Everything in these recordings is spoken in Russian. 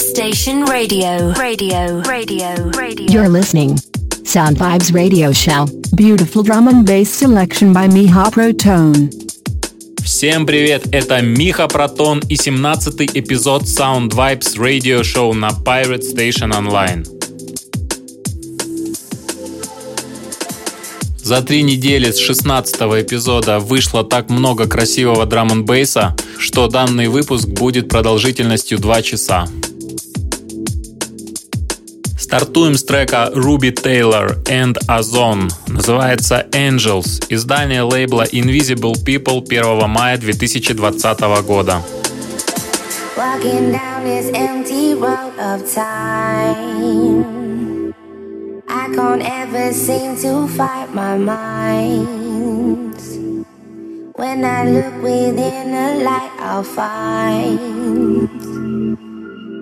Station Radio. Radio. Radio. Radio. You're listening. Sound Vibes Radio Show. Beautiful drum and bass selection by Miha Protone. Всем привет, это Миха Протон и 17 эпизод Sound Vibes Radio Show на Pirate Station Online. За три недели с 16 эпизода вышло так много красивого драм н бейса, что данный выпуск будет продолжительностью 2 часа. Стартуем с трека Ruby Taylor and Ozone. Называется Angels. Издание лейбла Invisible People 1 мая 2020 года. Walking down this empty road of time I can't ever seem to fight my mind. When I look within the light, I'll find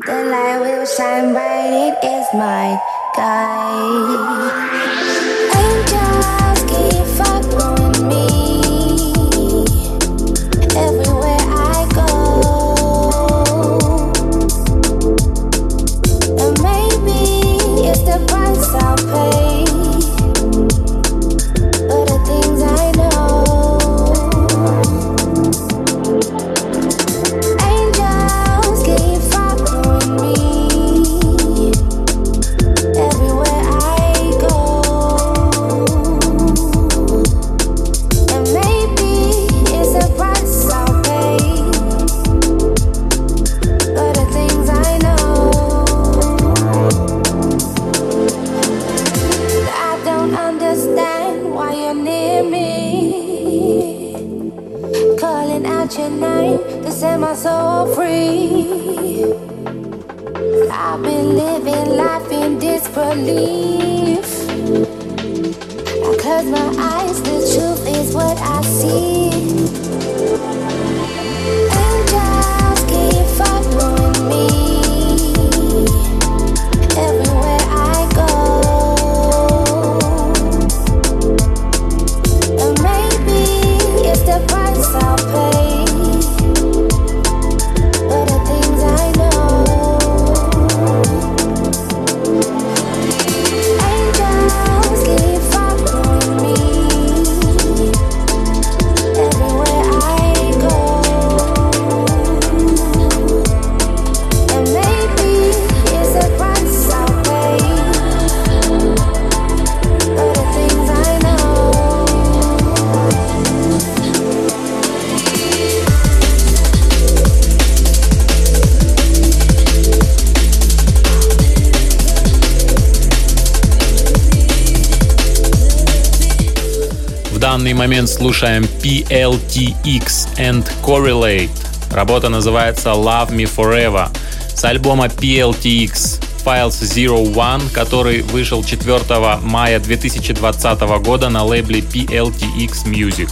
the light will shine bright. It is my guide. Angels my soul free. I've been living life in disbelief. I close my eyes, the truth is what I see. Angels keep following me. Момент слушаем PLTX and Correlate. Работа называется Love Me Forever с альбома PLTX Files Zero One, который вышел 4 мая 2020 года на лейбле PLTX Music.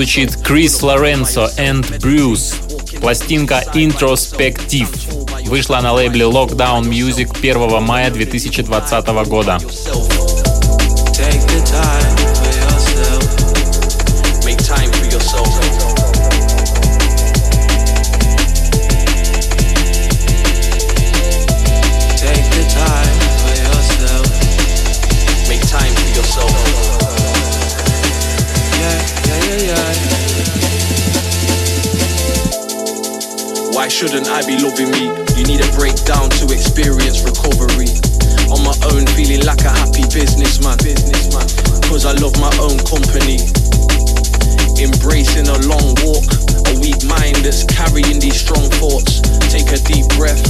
Звучит Крис Лоренцо and Bruce. Пластинка Introspective вышла на лейбле Lockdown Music 1 мая 2020 года. Shouldn't I be loving me? You need a breakdown to experience recovery. On my own, feeling like a happy businessman. Businessman. Cause I love my own company. Embracing a long walk, a weak mind that's carrying these strong thoughts. Take a deep breath,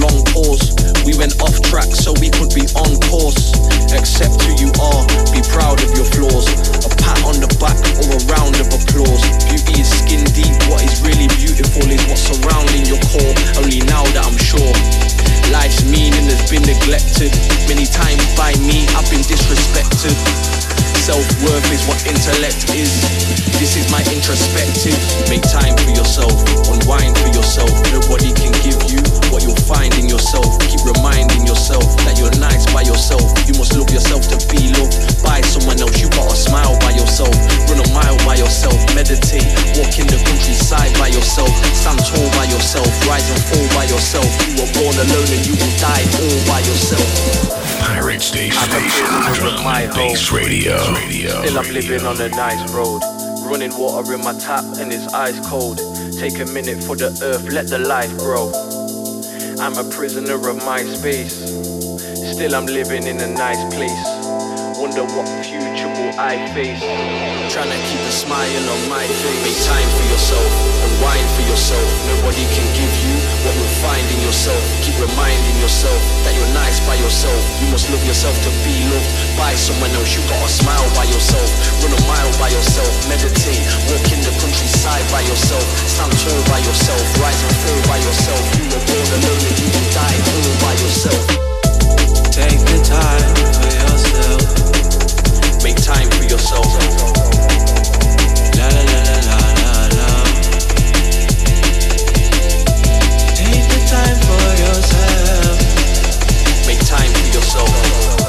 long pause. We went off track so we could be on course. Accept who you are, be proud of your flaws. Pat on the back or a round of applause. Beauty is skin deep, what is really beautiful is what's surrounding your core. Only now that I'm sure. Life's meaning has been neglected. Many times by me, I've been disrespected. Self worth is what intellect is. This is my introspective. Make time for yourself, unwind for yourself. Nobody can give you what you'll find in yourself. Keep reminding yourself that you're nice by yourself. You must love yourself to be loved by someone else. You gotta smile by yourself, run a mile by yourself, meditate, walk in the countryside by yourself, stand tall by yourself, rise and fall by yourself. You were born alone and you will die all by yourself. Pirate Station. I'm Drum my home. Radio. Radio. Still I'm living on a nice road. Running water in my tap and it's ice cold. Take a minute for the earth, let the life grow. I'm a prisoner of my space. Still I'm living in a nice place. Wonder what future I face. Trying to keep a smile on my face. Make time for yourself and wine for yourself. Nobody can give you what you'll find in yourself. Keep reminding yourself that you're nice by yourself. You must love yourself to be loved by someone else. You gotta smile by yourself, run a mile by yourself, meditate, walk in the countryside by yourself, stand tall by yourself, rise and fall by yourself. You were born alone and you will die all by yourself. Take the time for yourself. Make time for yourself. La la la la la la. Take the time for yourself. Make time for yourself.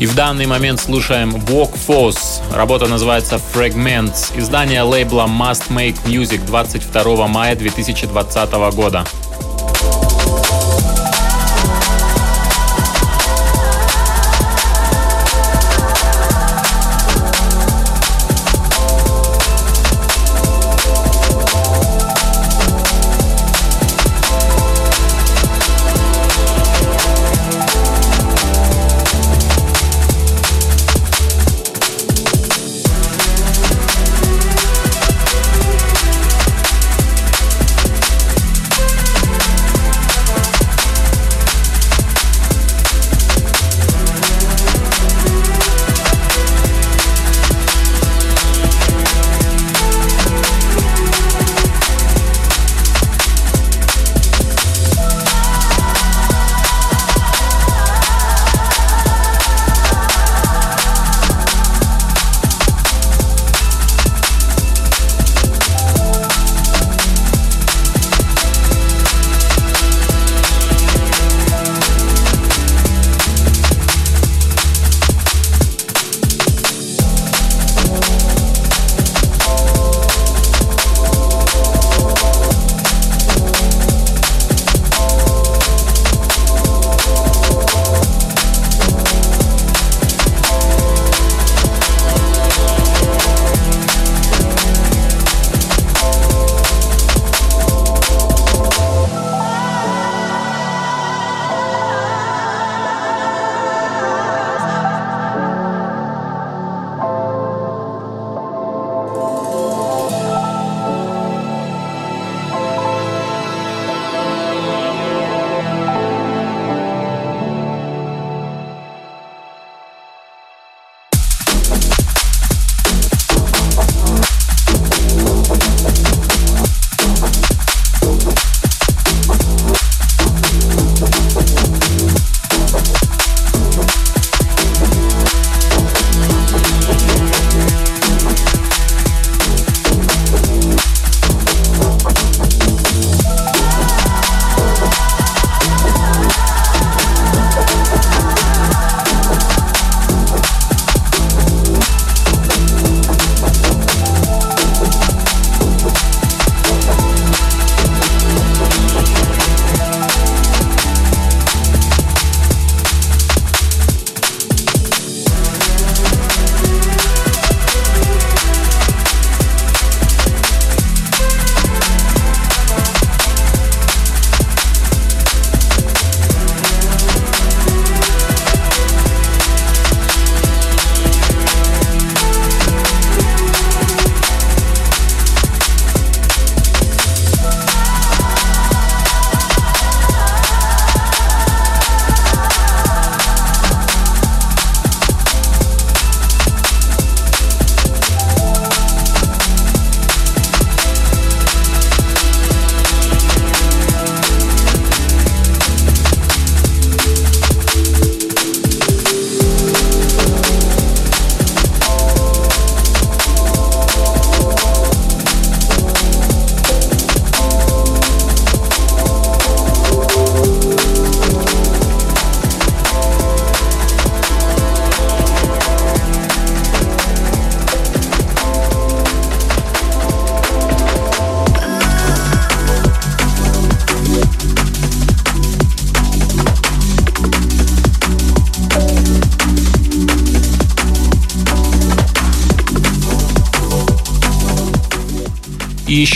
И в данный момент слушаем Walk Force. Работа называется Fragments. Издание лейбла Must Make Music 22 мая 2020 года.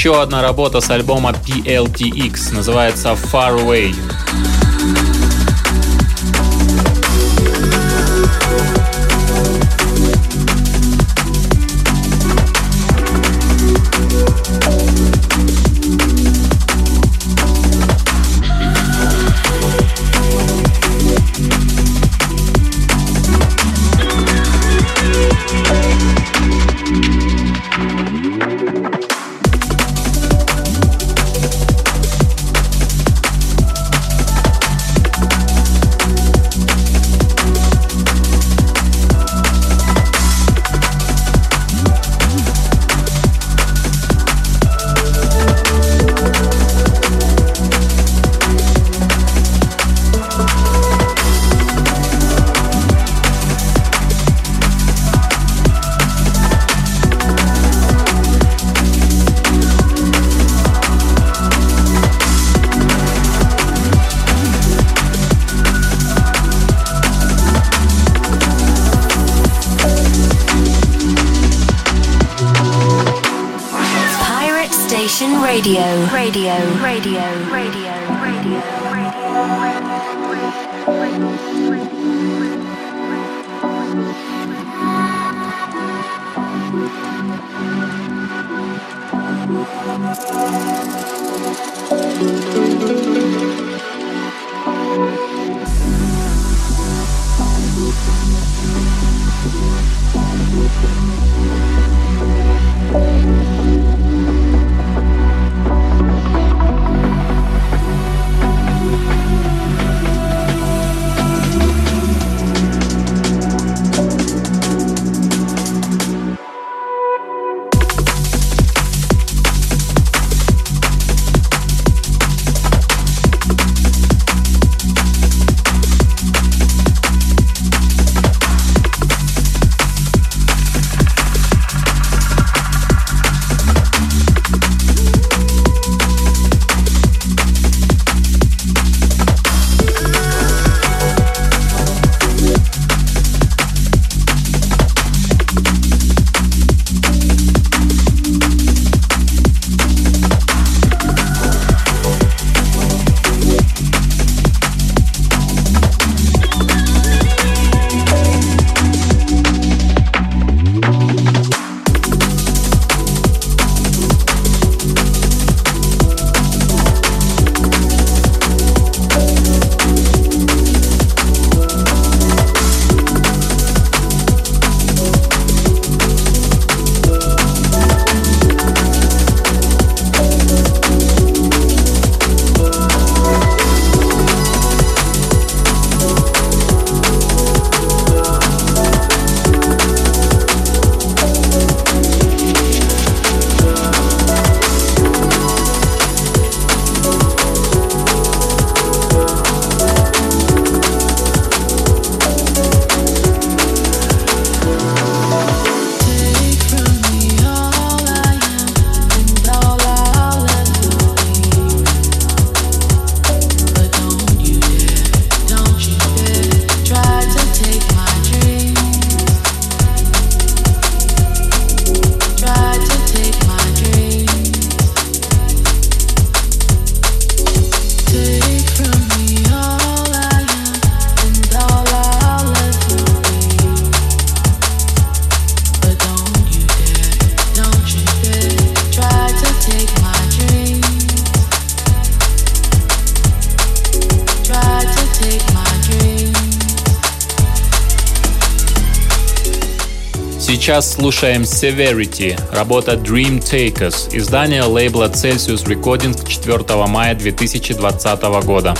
Еще одна работа с альбома PLTX, называется Far Away. Сейчас слушаем Severity, работа Dream Takers, издание лейбла Celsius Recordings 4 мая 2020 года.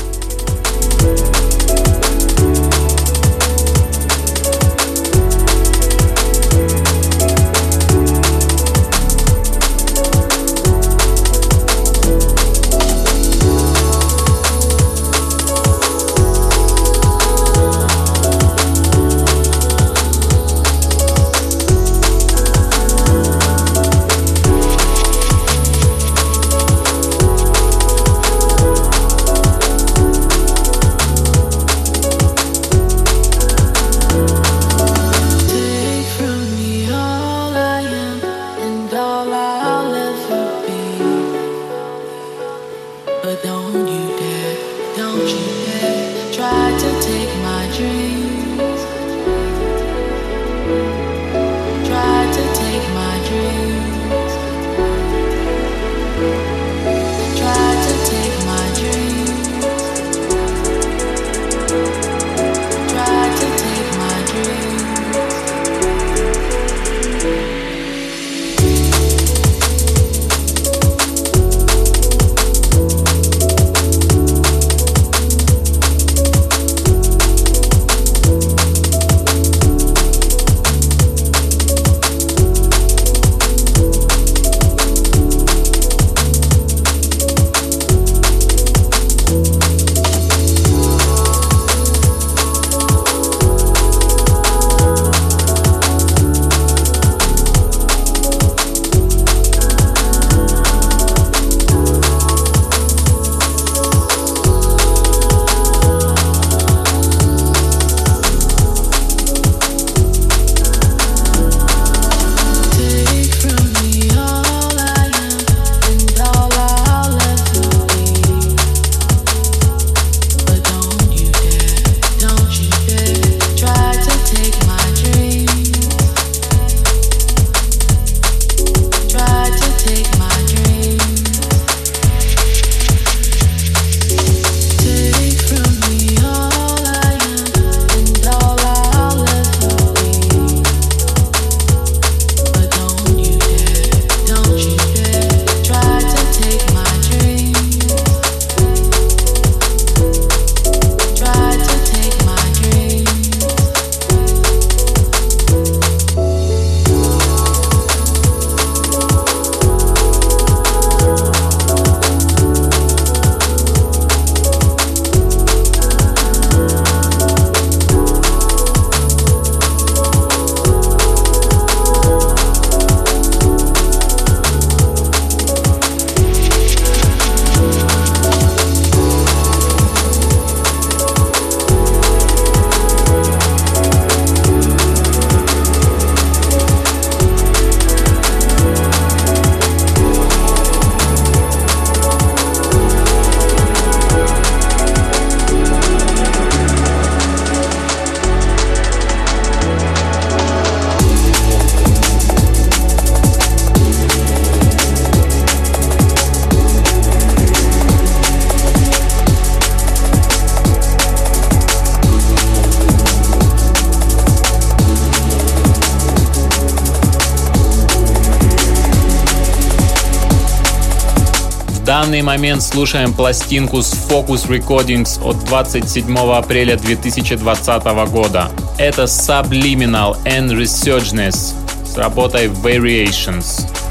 Данный момент слушаем пластинку с Focus Recordings от 27 апреля 2020 года. Это Subliminal and Resurgence с работой Variations.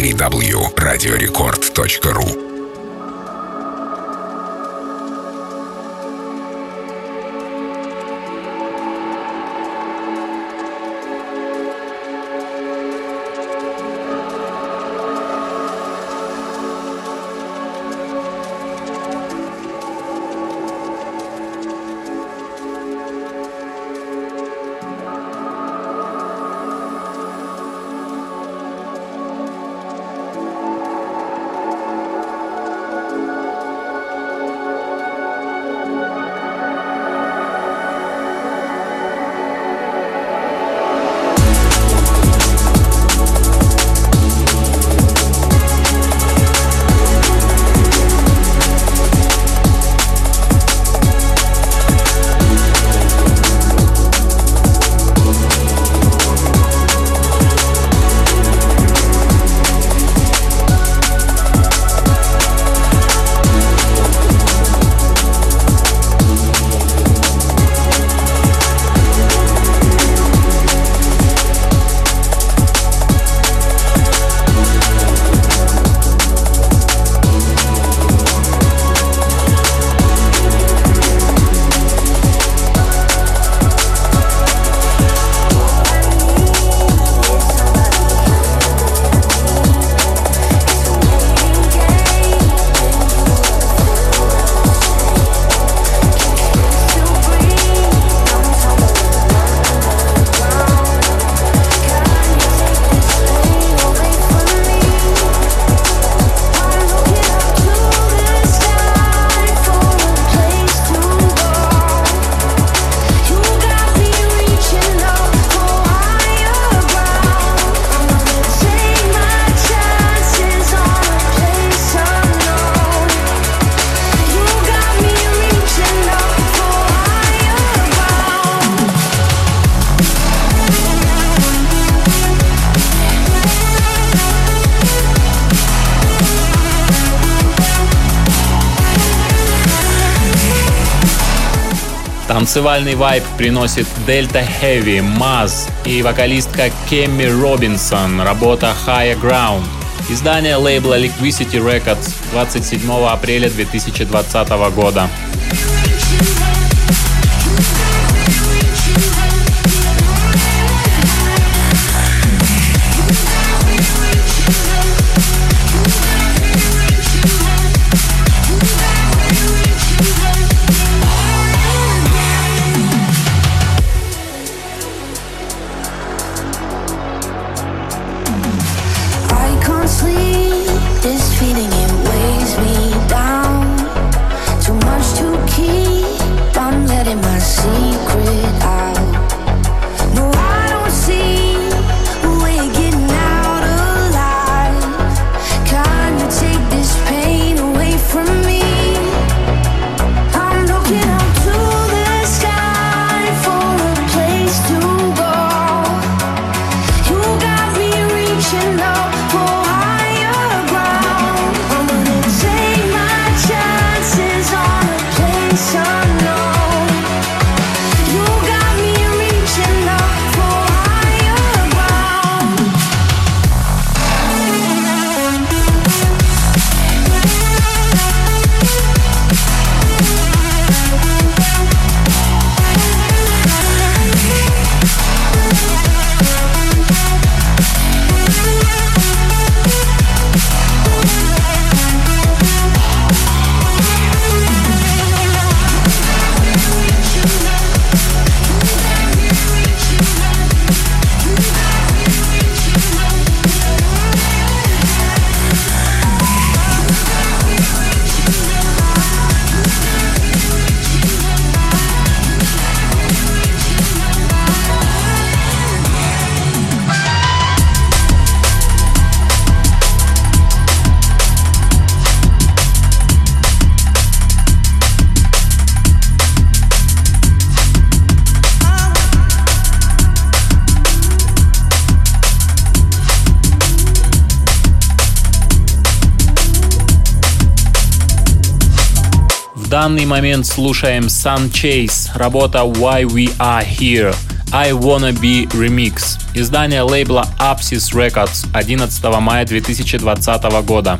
www.radiorecord.ru Танцевальный вайб приносит Delta Heavy, Maz и вокалистка Кемми Робинсон, работа Higher Ground. Издание лейбла Liquidity Records 27 апреля 2020 года. Момент слушаем Sun Chase, работа Why We Are Here, I Wanna Be Remix, издание лейбла Apsis Records 11 мая 2020 года.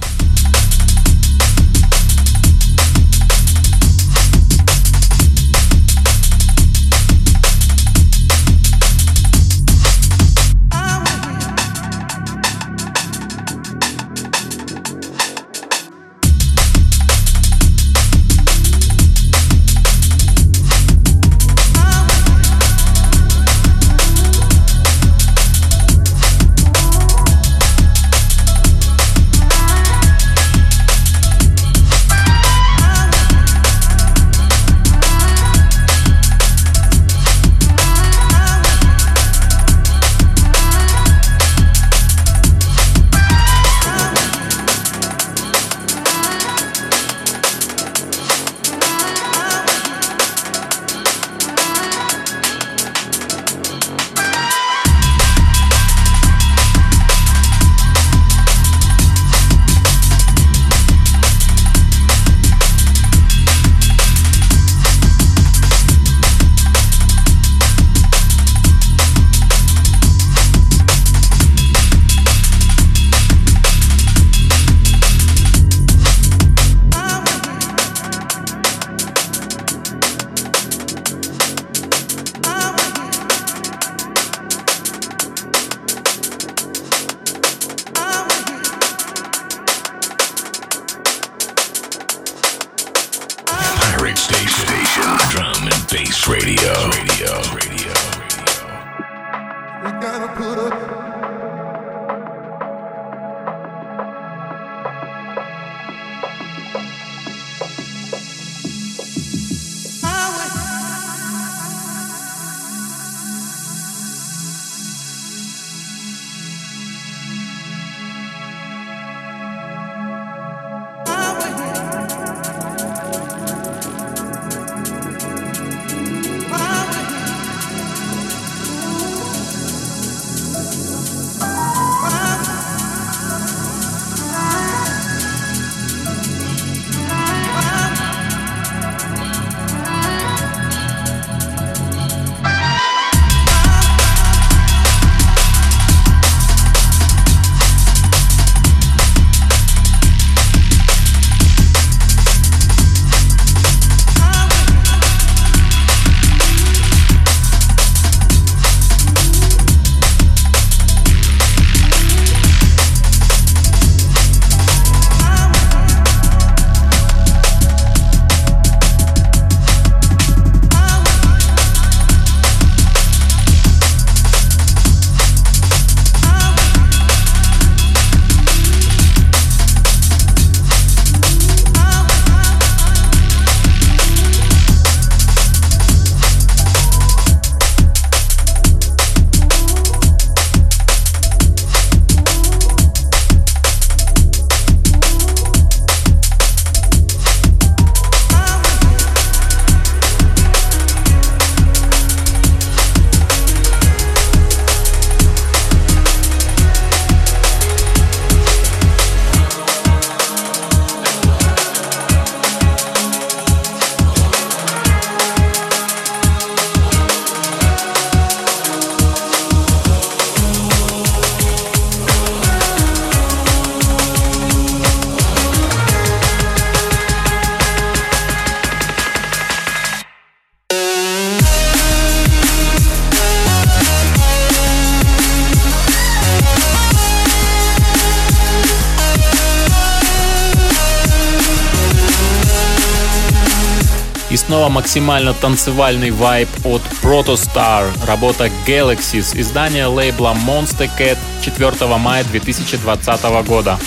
Максимально танцевальный вайб от Protostar, работа Galaxies, издание лейбла Monster Cat 4 мая 2020 года.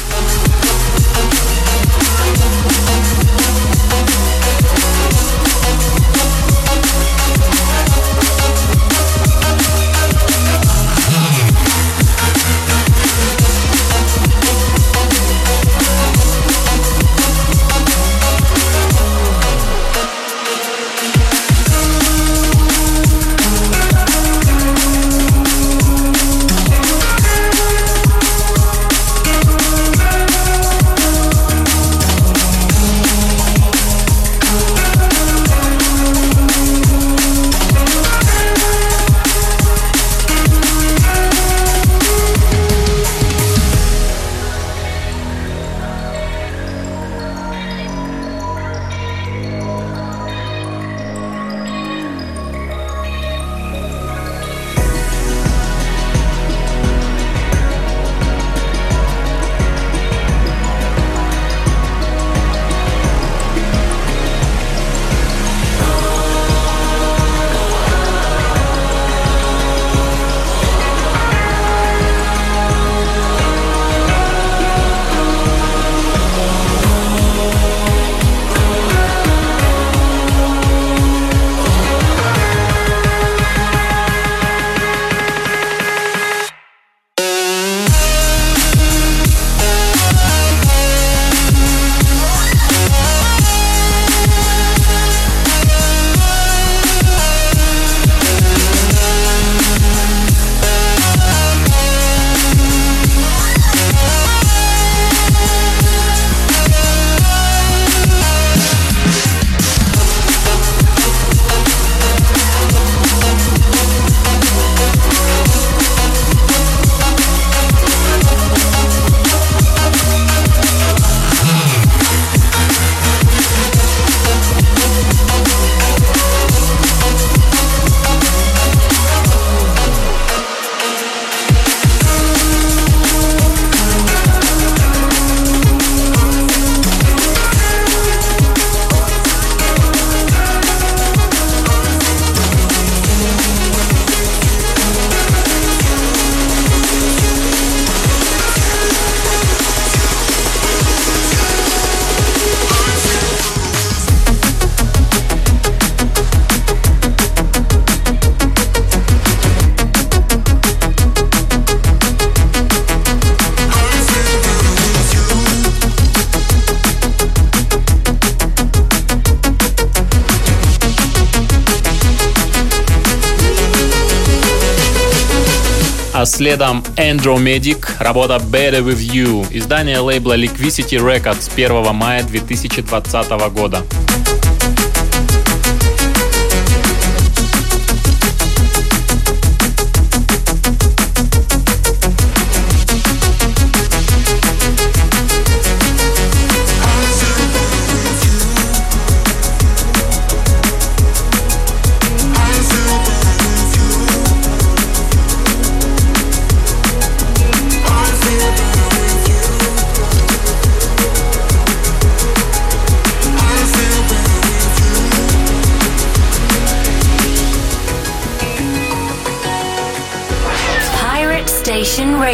Следом Andromedic, работа Better With You, издание лейбла Liquidity Records 1 мая 2020 года.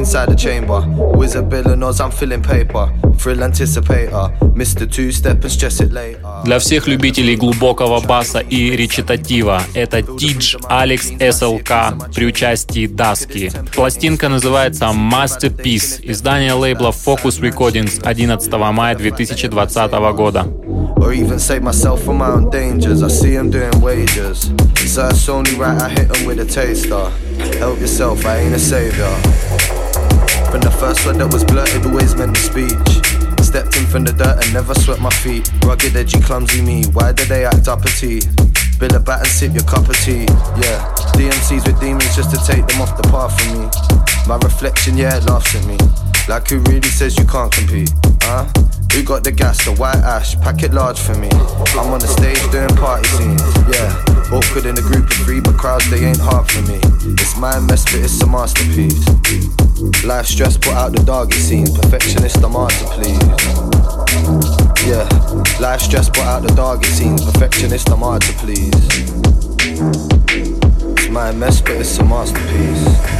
Inside the chamber. Wizard Bill knows I'm filling paper. Thrill anticipator. Mr. Two Step and stress it later. Для всех любителей глубокого баса и речитатива это Тидж Алекс SLK при участии Даски. Пластинка называется Masterpiece, издание лейбла Focus Recordings 11 мая 2020 года. Or even save myself from my own dangers. I see him doing wages. So it's only right I hit him with a taster. Help yourself, I ain't a savior. From the first word that was blurted, always meant the speech. Stepped in from the dirt and never swept my feet. Rugged, edgy, clumsy me. Why did they act up a tea? Bill a bat and sip your cup of tea. Yeah, DMCs with demons just to take them off the path for me. My reflection, yeah, it laughs at me. Like who really says you can't compete? Huh? Who got the gas, the white ash? Pack it large for me. I'm on the stage doing party scenes. Yeah, awkward in a group of three, but crowds they ain't hard for me. It's my mess, but it's a masterpiece. Life stress put out the doggy scenes. Perfectionist, I'm hard to please. Yeah, life stress put out the doggy scenes. Perfectionist, I'm hard to please. It's my mess, but it's a masterpiece.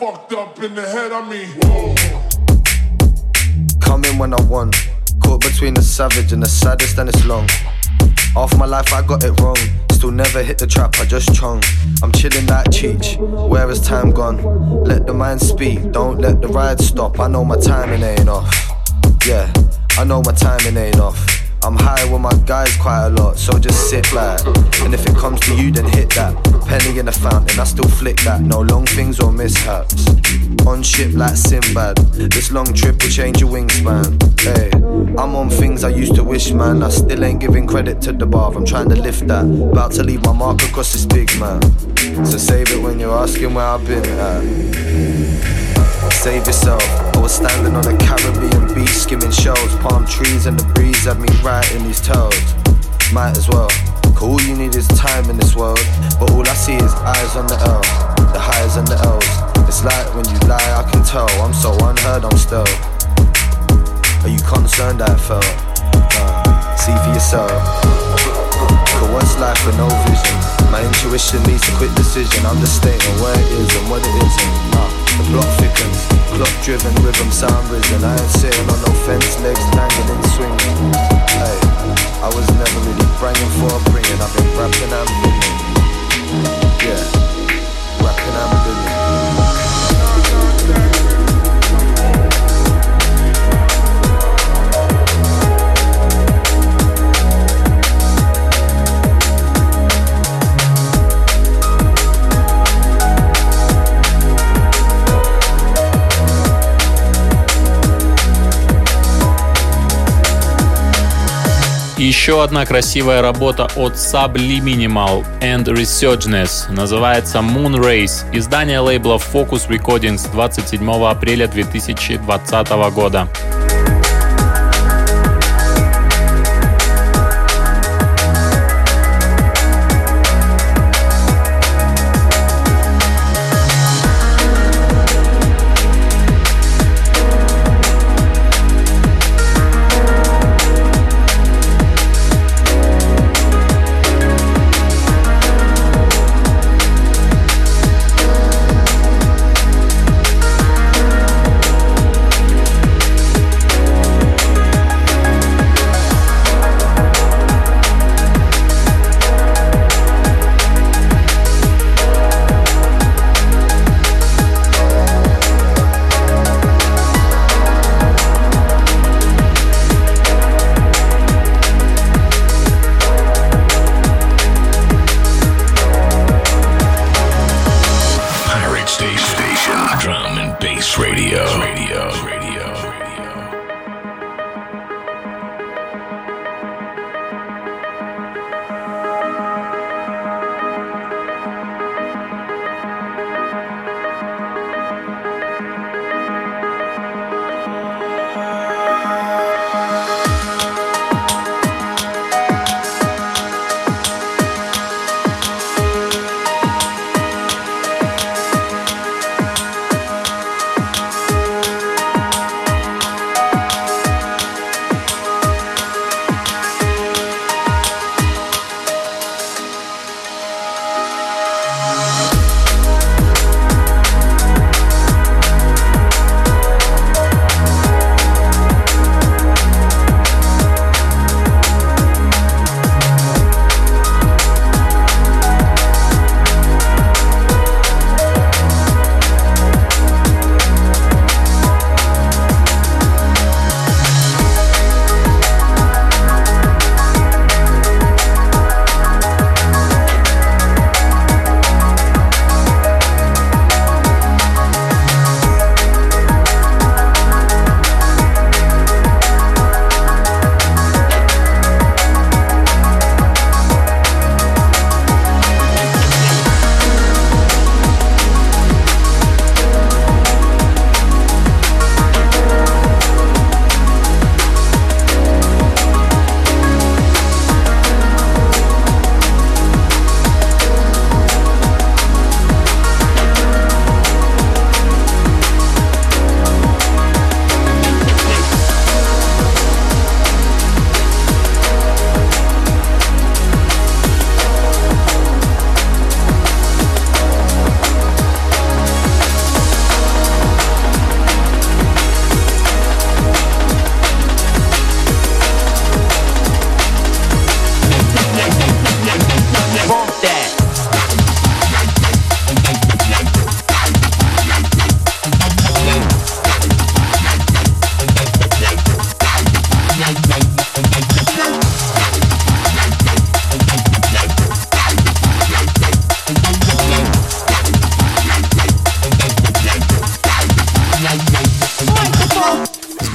Fucked up in the head, I mean. Come in when I want. Caught between the savage and the saddest, and it's long. Half my life I got it wrong. Still never hit the trap, I just chung. I'm chilling like Cheech. Where has time gone? Let the mind speak, don't let the ride stop. I know my timing ain't off. Yeah, I know my timing ain't off. I'm high with my guys quite a lot, so just sit back. And if it comes to you, then hit that. Penny in the fountain, I still flick that. No long things or mishaps. On ship like Sinbad. This long trip will change your wingspan. Hey, I'm on things I used to wish, man. I still ain't giving credit to the bar. I'm trying to lift that. About to leave my mark across this big man. So save it when you're asking where I've been at. Save yourself. I was standing on a Caribbean beach, skimming shells. Palm trees and the breeze had me writing these tales. Might as well. Cause all you need is time in this world. But all I see is eyes on the L, the highs and the L's. It's like when you lie, I can tell. I'm so unheard, I'm still. Are you concerned I felt? Uh, see for yourself. Cause what's life with no vision? My intuition needs a quick decision. I'm just stating where it is and what it isn't. The plot thickens, clock driven, rhythm sound risen. I ain't sitting on no fence, legs dangling swinging. Hey, I was never really bringing for a bringing. I've been rapping and bringing. Yeah, rapping and bringing. Еще одна красивая работа от Subliminal and Resurgence называется Moon Race, издание лейбла Focus Recordings 27 апреля 2020 года.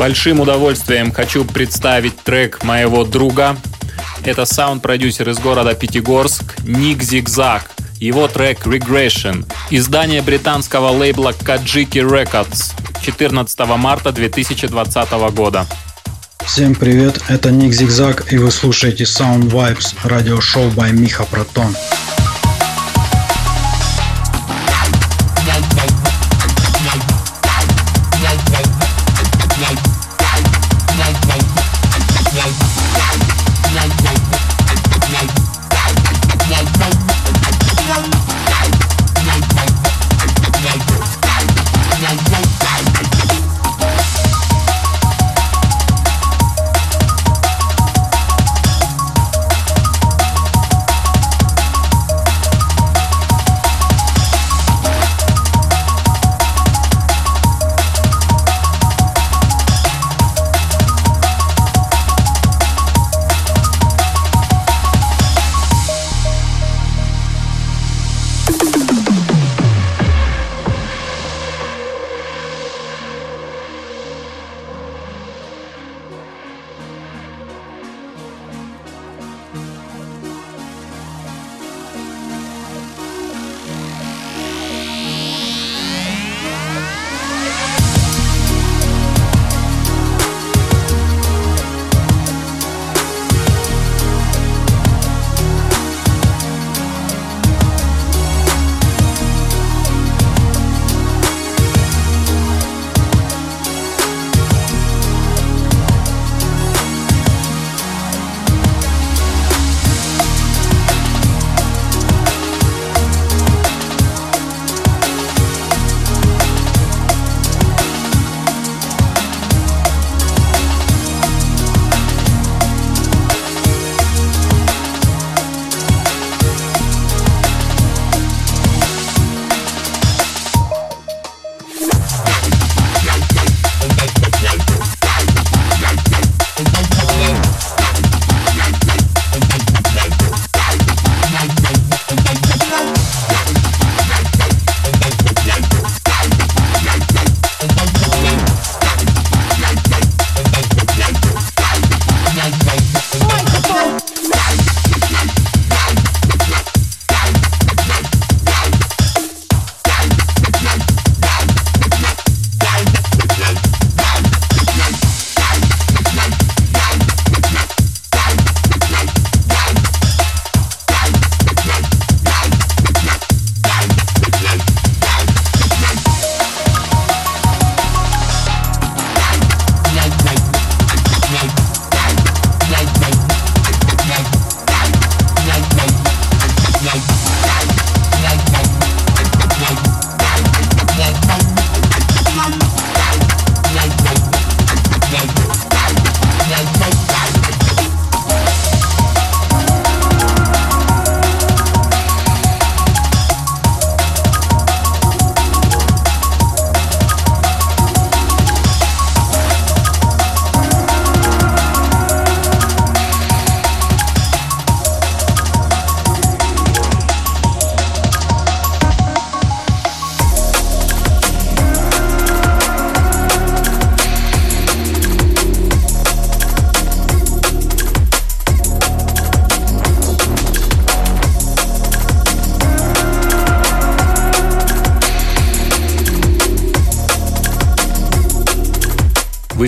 Большим удовольствием хочу представить трек моего друга. Это саунд-продюсер из города Пятигорск Ник Зигзаг. Его трек Regression. Издание британского лейбла Kajiki Records 14 марта 2020 года. Всем привет, это Ник Зигзаг и вы слушаете Sound Vibes радиошоу by Миха Протон.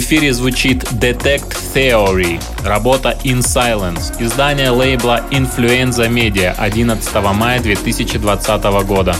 Эфире звучит Detect Theory, работа In Silence, издание лейбла Influenza Media 11 мая 2020 года.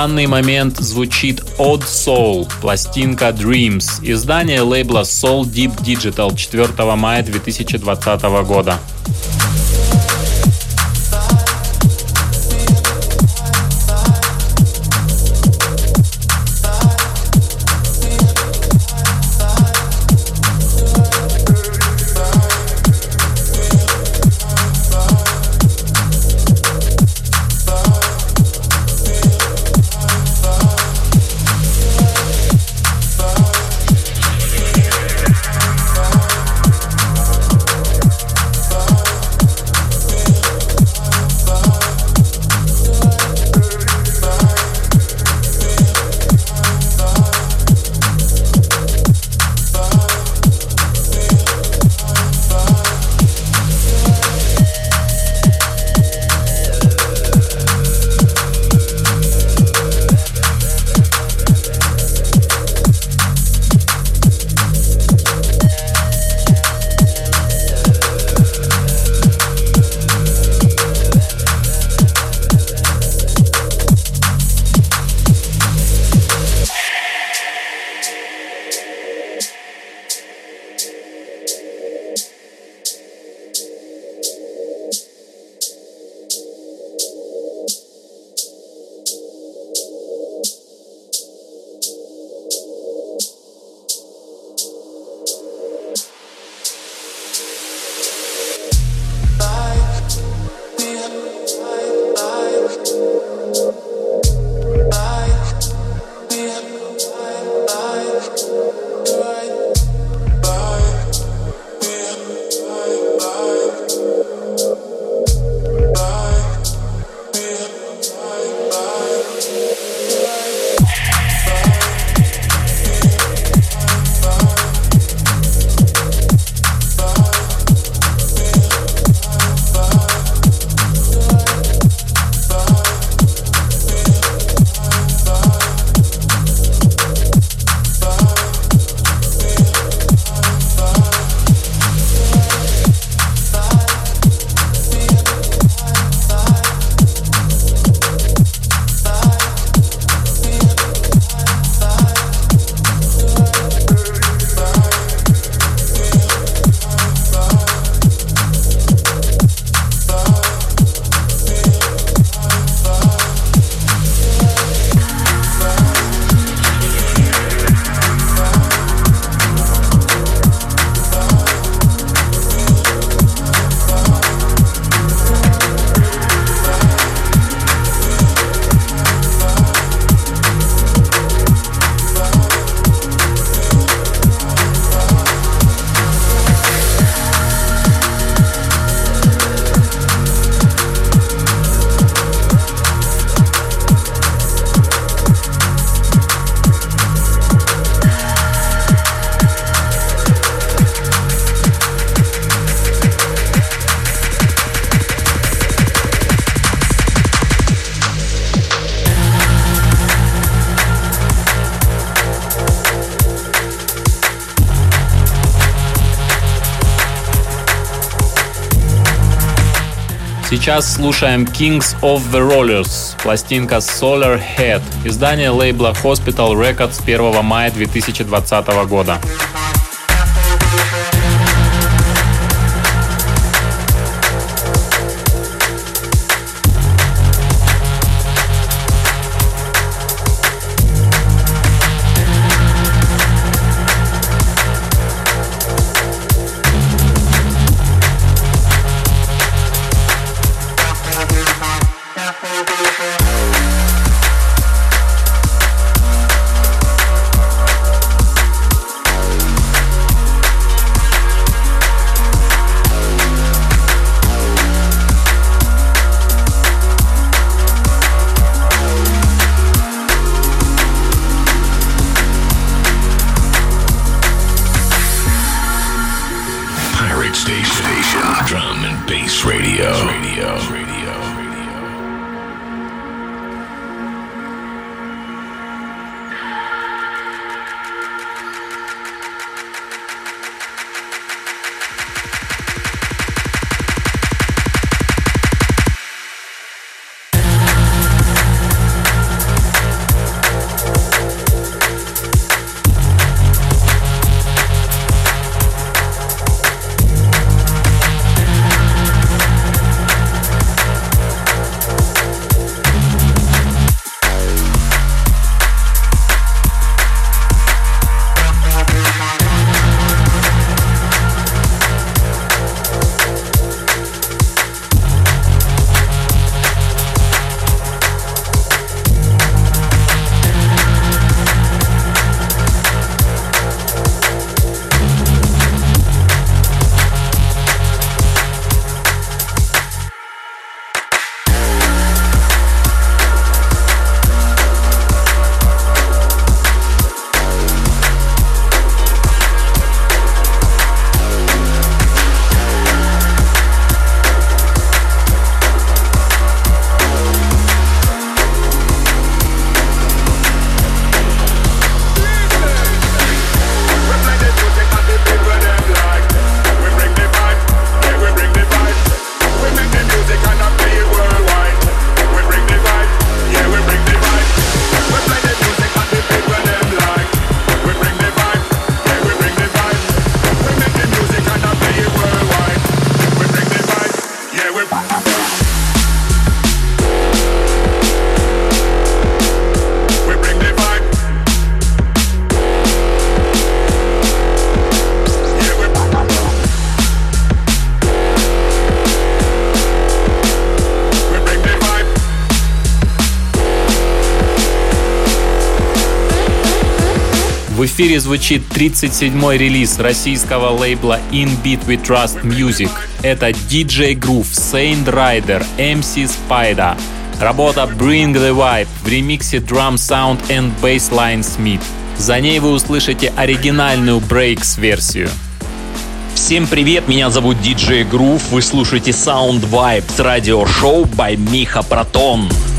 Данный момент звучит Odd Soul, пластинка Dreams, издание лейбла Soul Deep Digital 4 мая 2020 года. Сейчас слушаем Kings of the Rollers, пластинка Solar Head, издание лейбла Hospital Records 1 мая 2020 года. Эфире звучит 37-й релиз российского лейбла In Beat We Trust Music. Это DJ Groove, Saint Rider, MC Spider. Работа Bring the Vibe в ремиксе Drum Sound and Bassline Smith. За ней вы услышите оригинальную Breaks-версию. Всем привет, меня зовут DJ Groove, вы слушаете Sound Vibes радиошоу by Миха Протон. В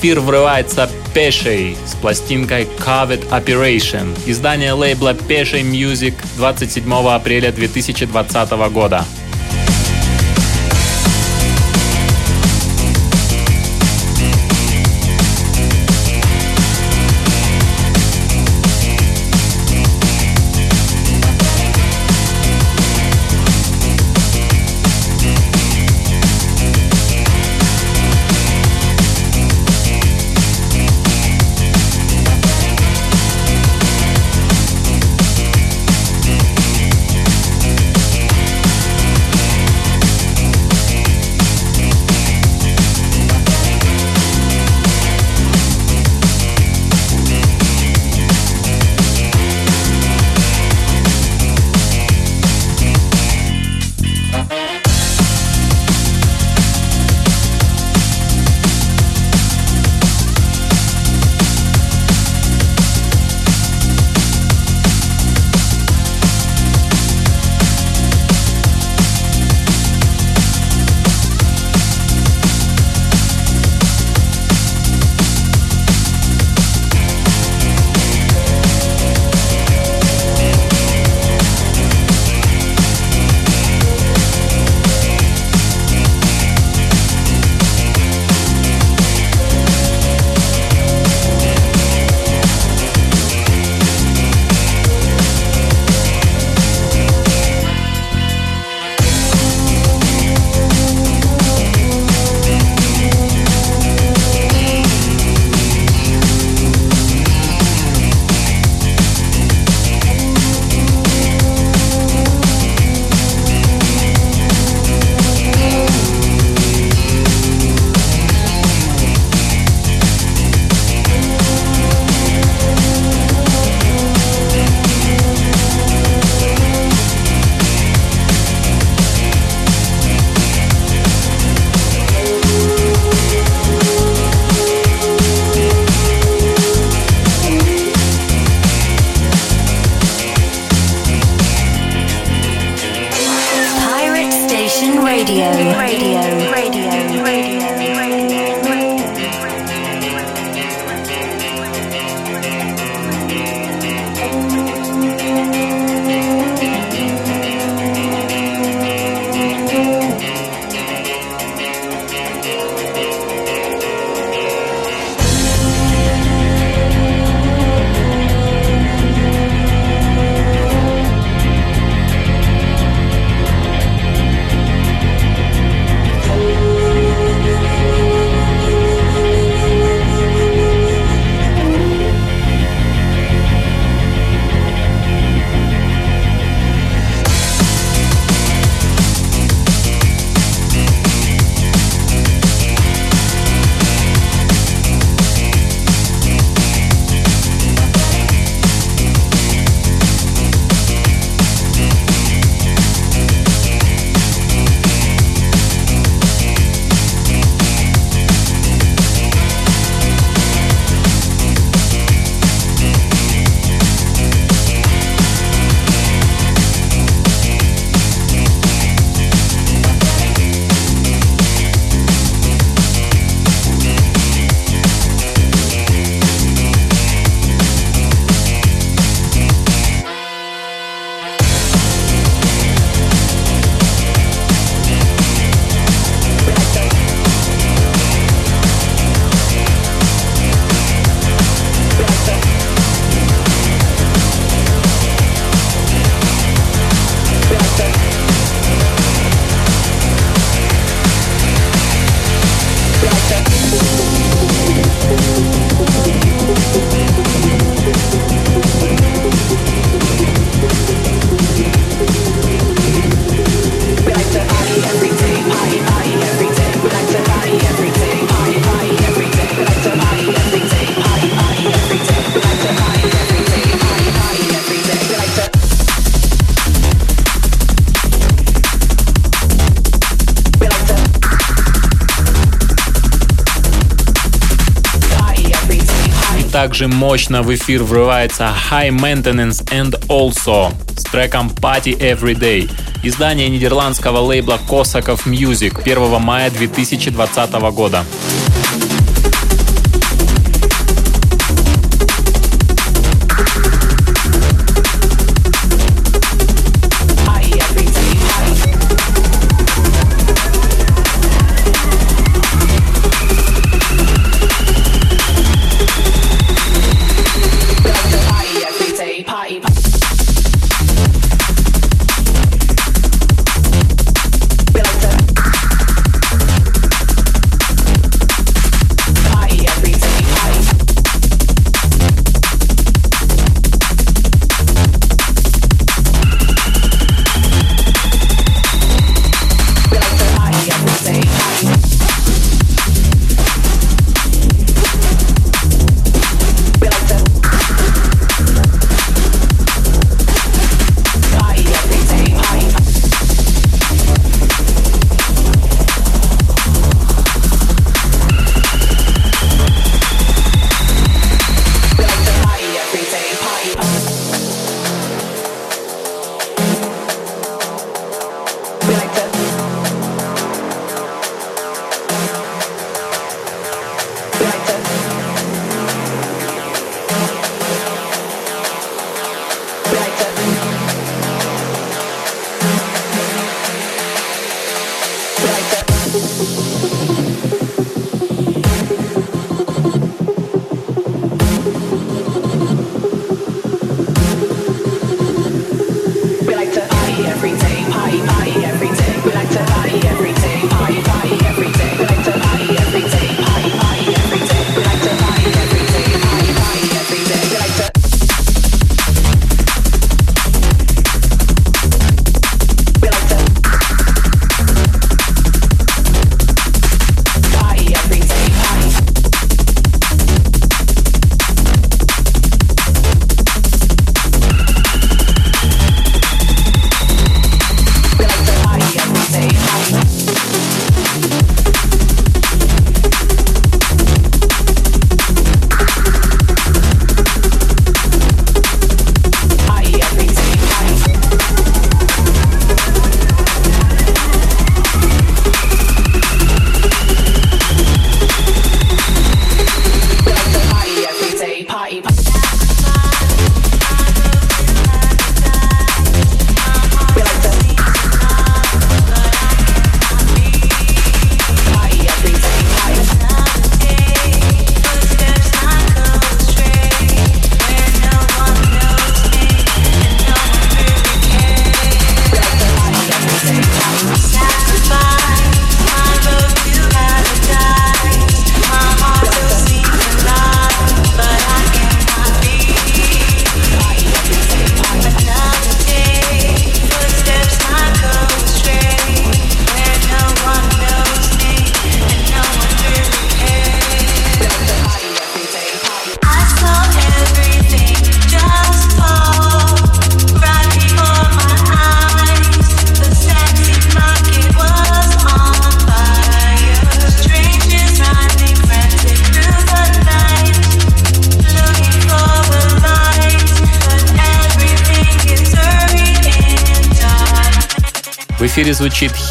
эфир врывается Пешей с пластинкой Covet Operation. Издание лейбла Пешей Music 27 апреля 2020 года. Также мощно в эфир врывается High Maintenance and Also с треком Party Every Day. Издание нидерландского лейбла Kosakov Music 1 мая 2020 года.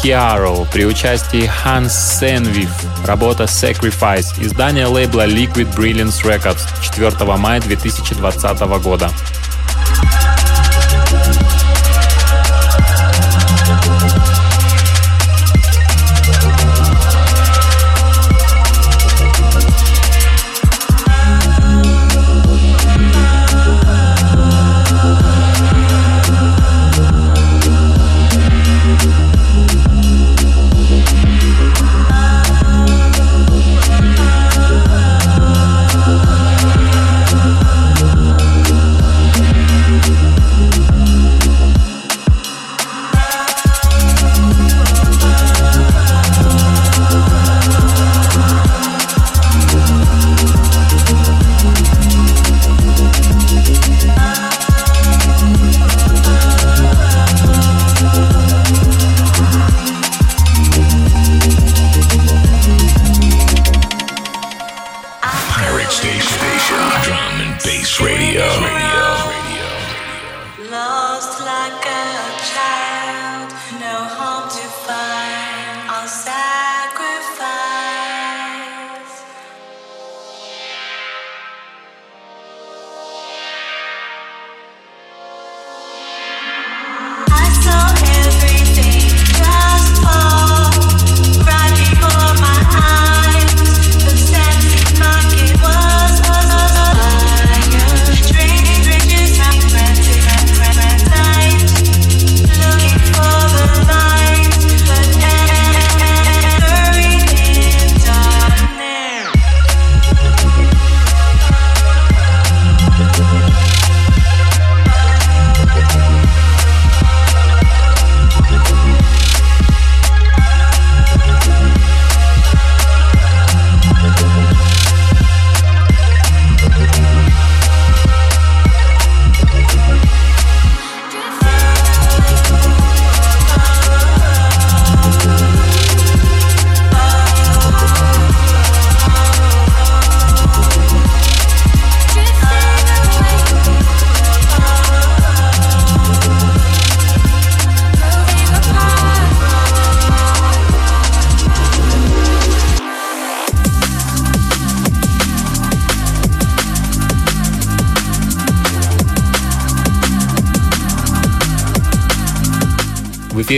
Hero при участии Hans Senviv, работа Sacrifice, издание лейбла Liquid Brilliance Records 4 мая 2020 года.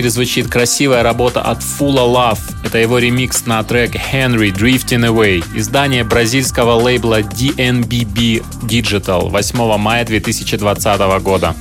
Эфире звучит красивая работа от Fulla Love. Это его ремикс на трек Henry Drifting Away. Издание бразильского лейбла DNBB Digital 8 мая 2020 года.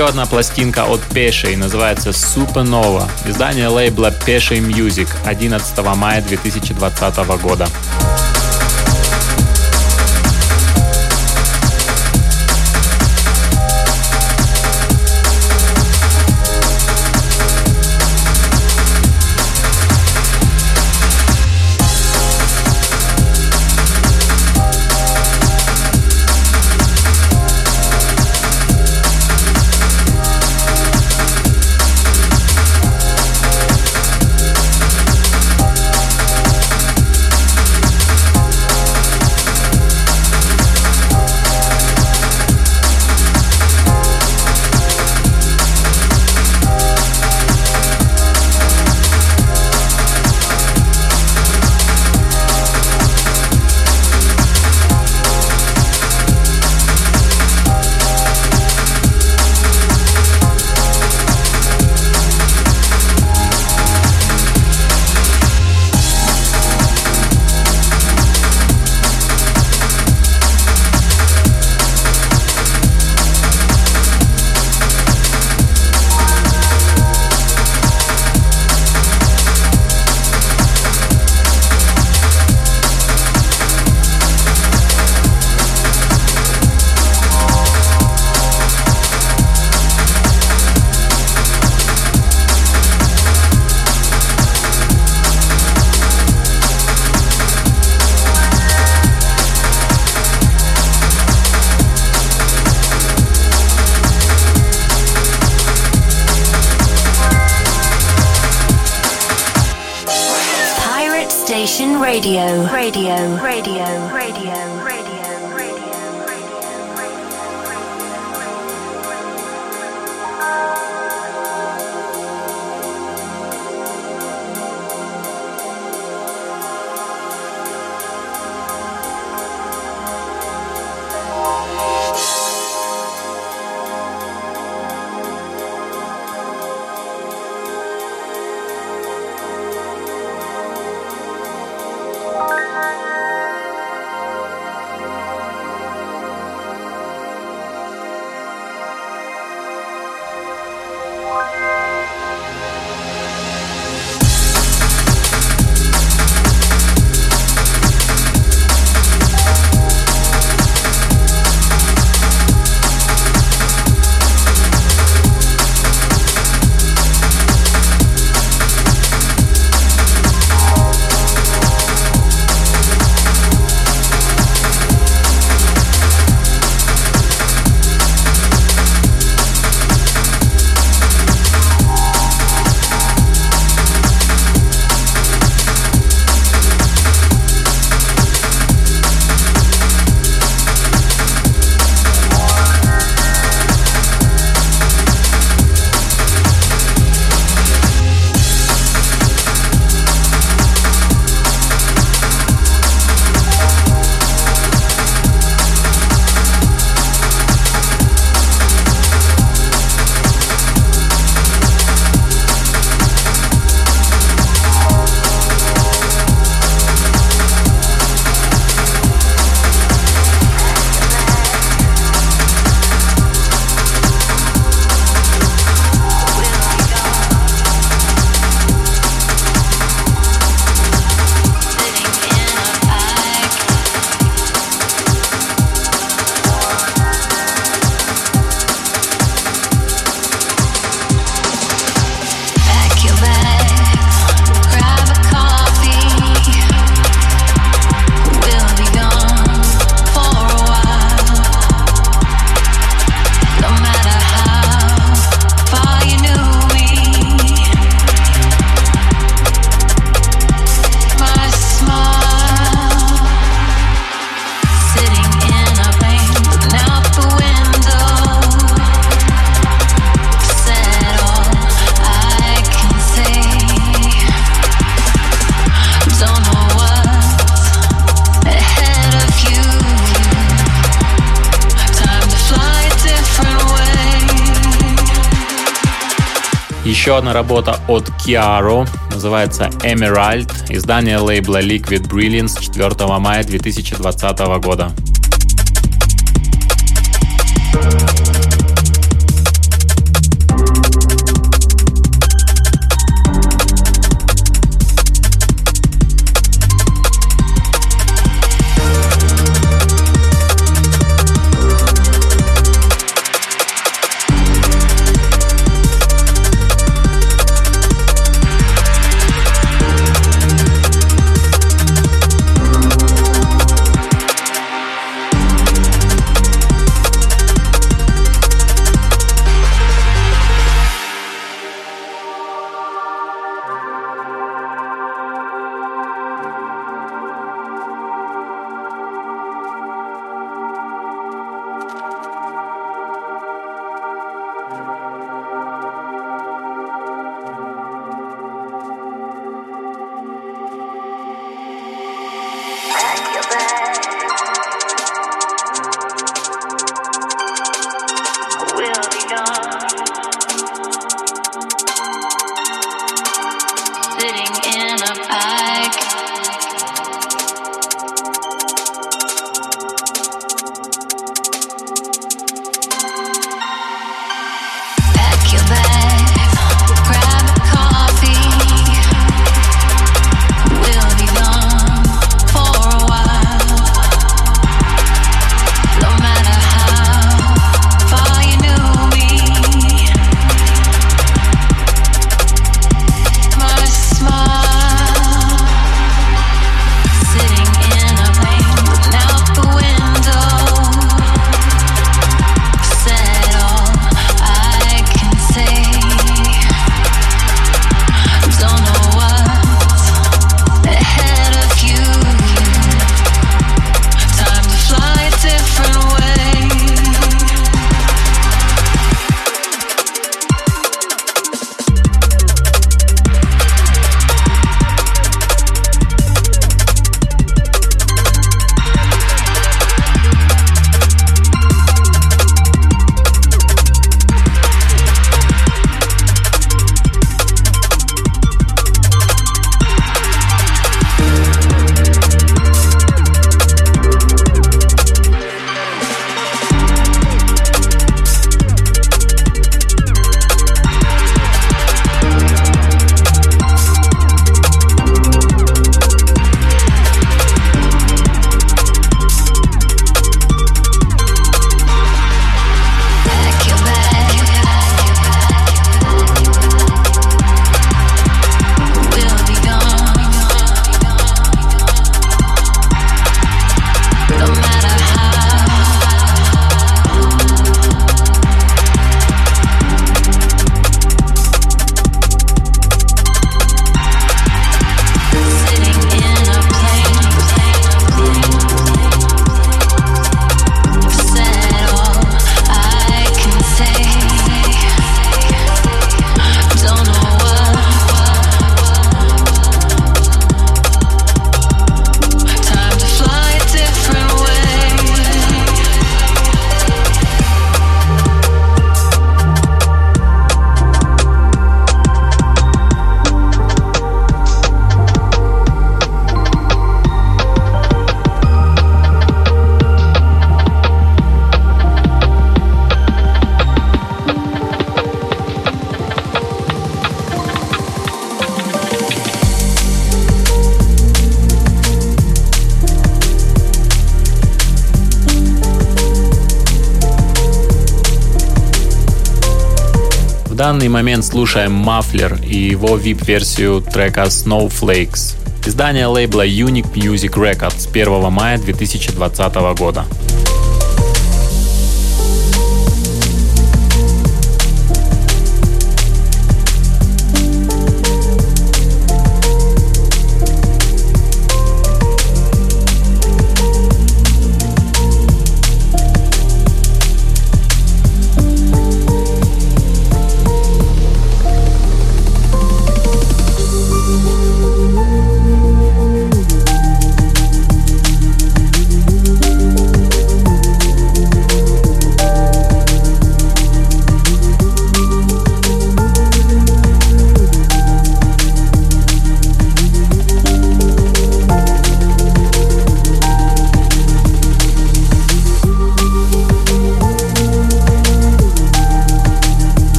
Еще одна пластинка от Пешей называется Supernova. Издание лейбла Пешей Music 11 мая 2020 года. Одна работа от Kiaro, называется Emerald, издание лейбла Liquid Brilliance 4 мая 2020 года. Момент слушаем Мафлер и его VIP-версию трека Snowflakes. Издание лейбла Unique Music Records 1 мая 2020 года.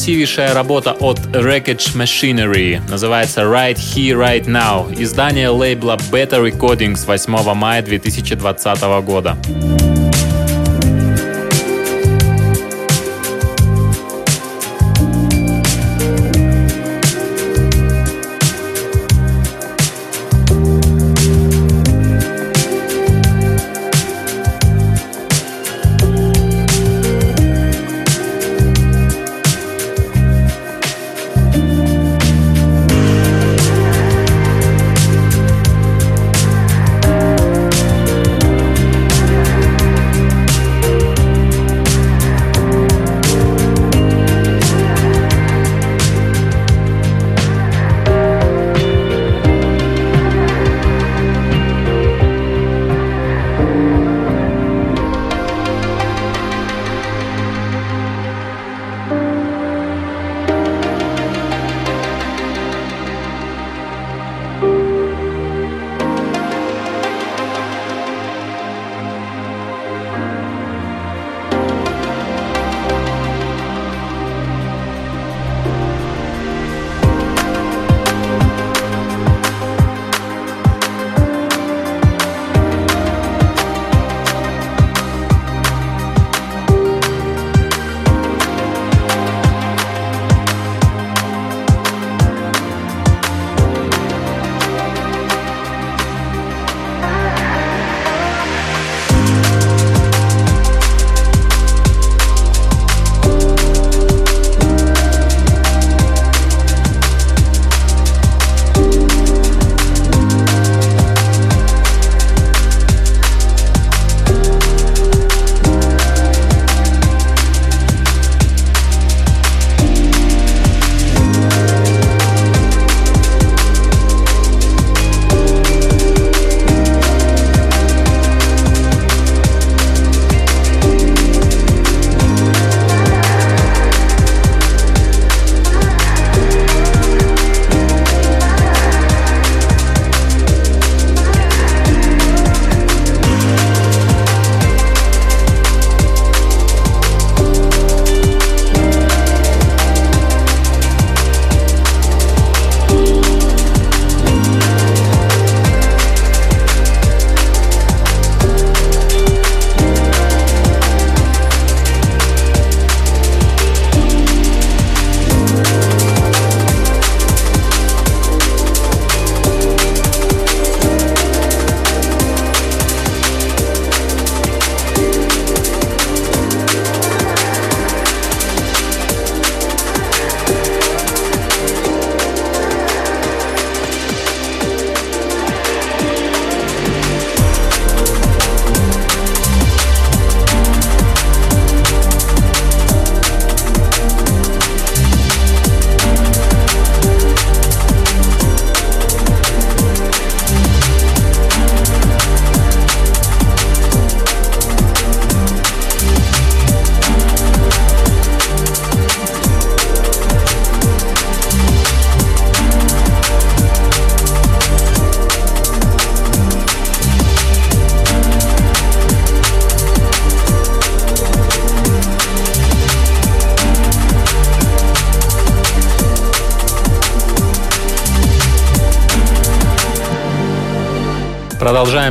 Красивейшая работа от Wreckage Machinery. Называется Right Here, Right Now. Издание лейбла Beta Recordings 8 мая 2020 года.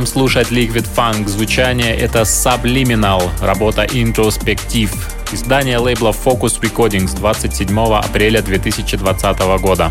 Продолжаем слушать Liquid Funk. Звучание это Subliminal, работа Introspective. Издание лейбла Focus Recordings 27 апреля 2020 года.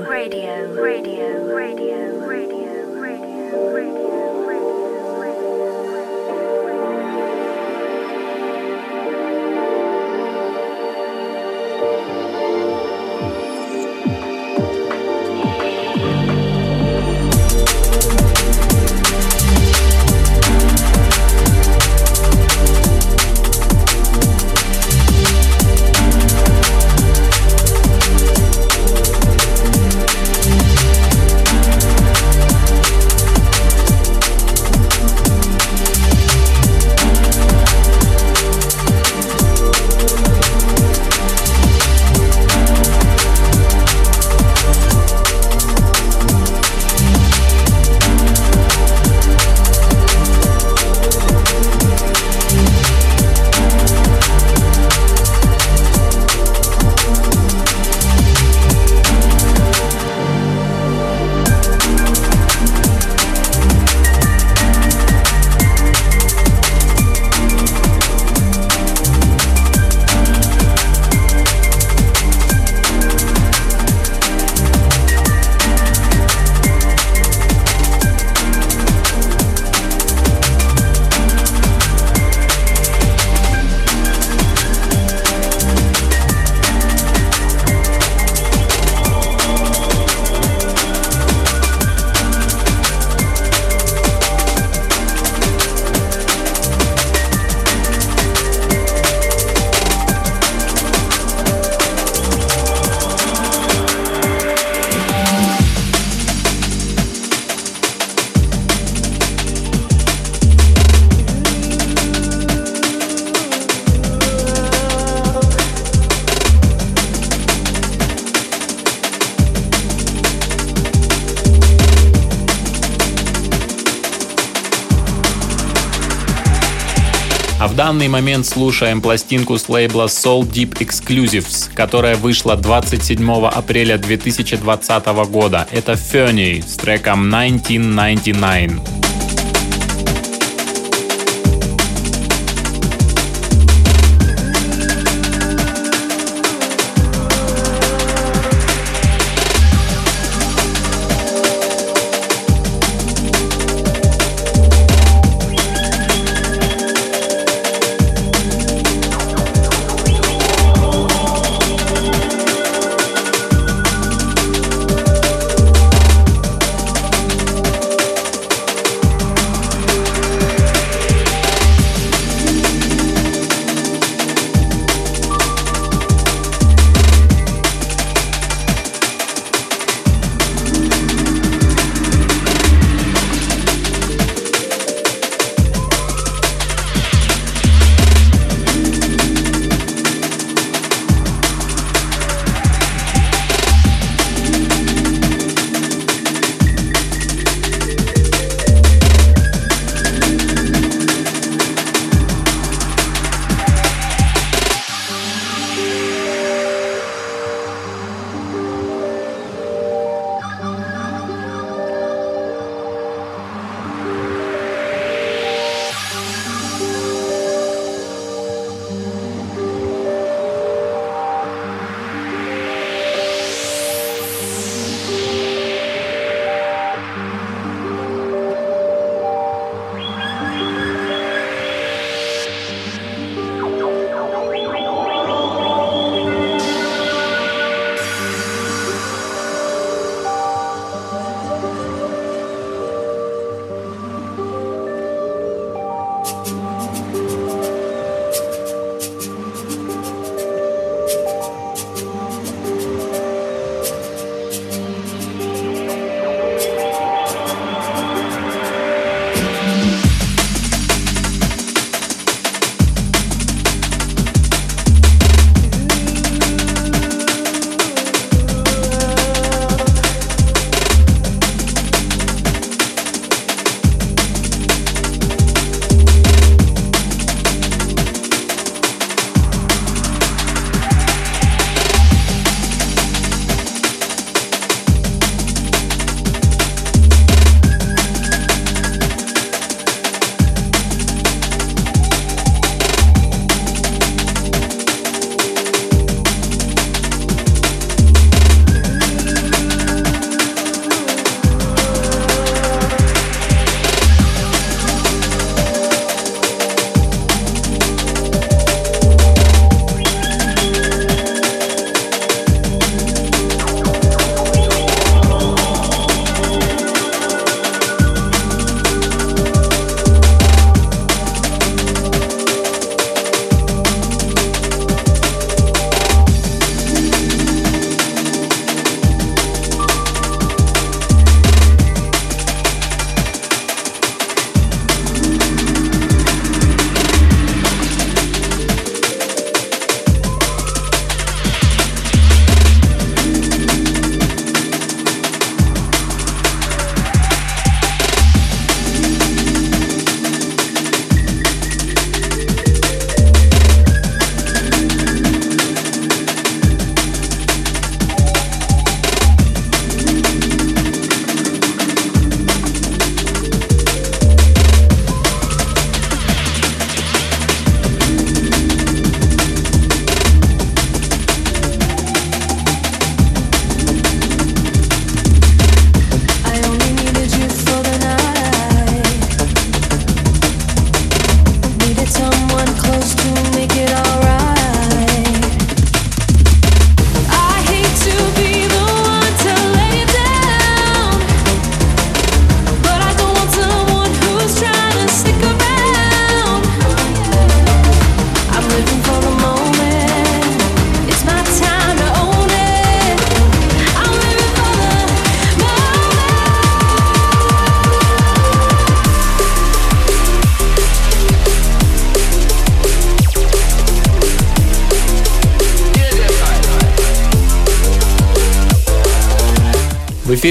данный момент слушаем пластинку с лейбла Soul Deep Exclusives, которая вышла 27 апреля 2020 года. Это Fernie с треком 1999.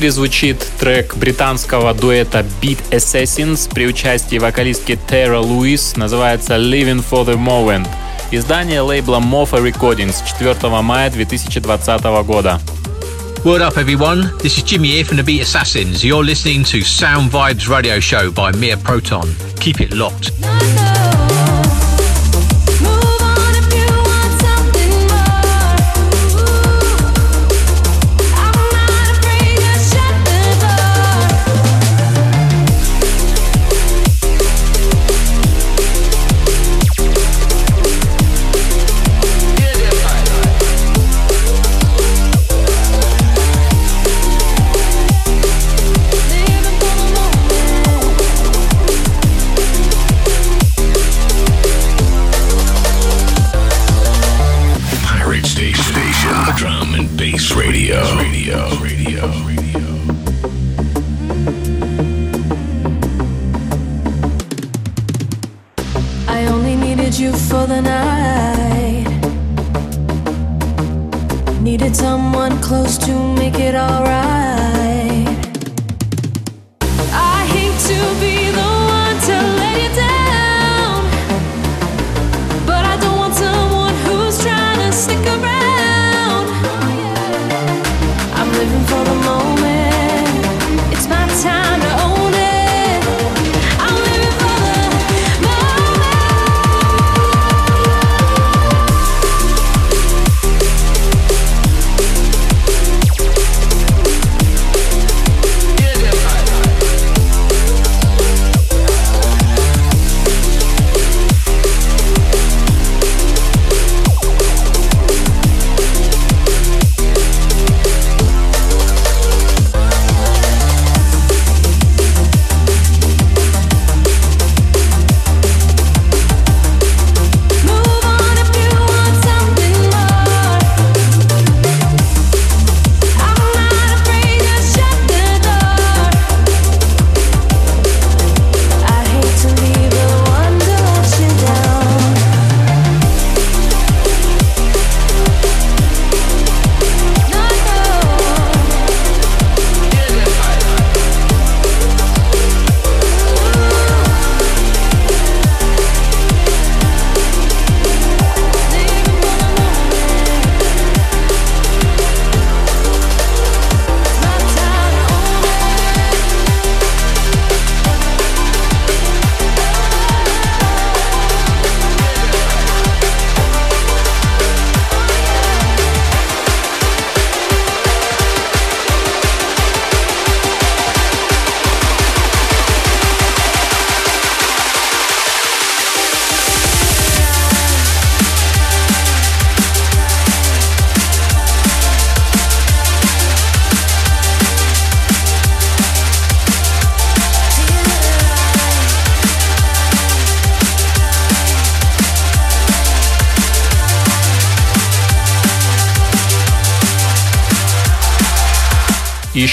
Эфире звучит трек британского дуэта Beat Assassins при участии вокалистки Тера Луис, называется Living for the Moment. Издание лейбла Mofa Recordings 4 мая 2020 года. What up, everyone? This is Jimmy here from the Beat Assassins. You're listening to Sound Vibes Radio Show by Mia Proton. Keep it locked.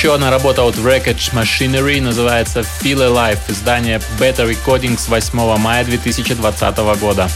Еще одна работа от Wreckage Machinery называется Feel Alive, издание Beta Recordings 8 мая 2020 года.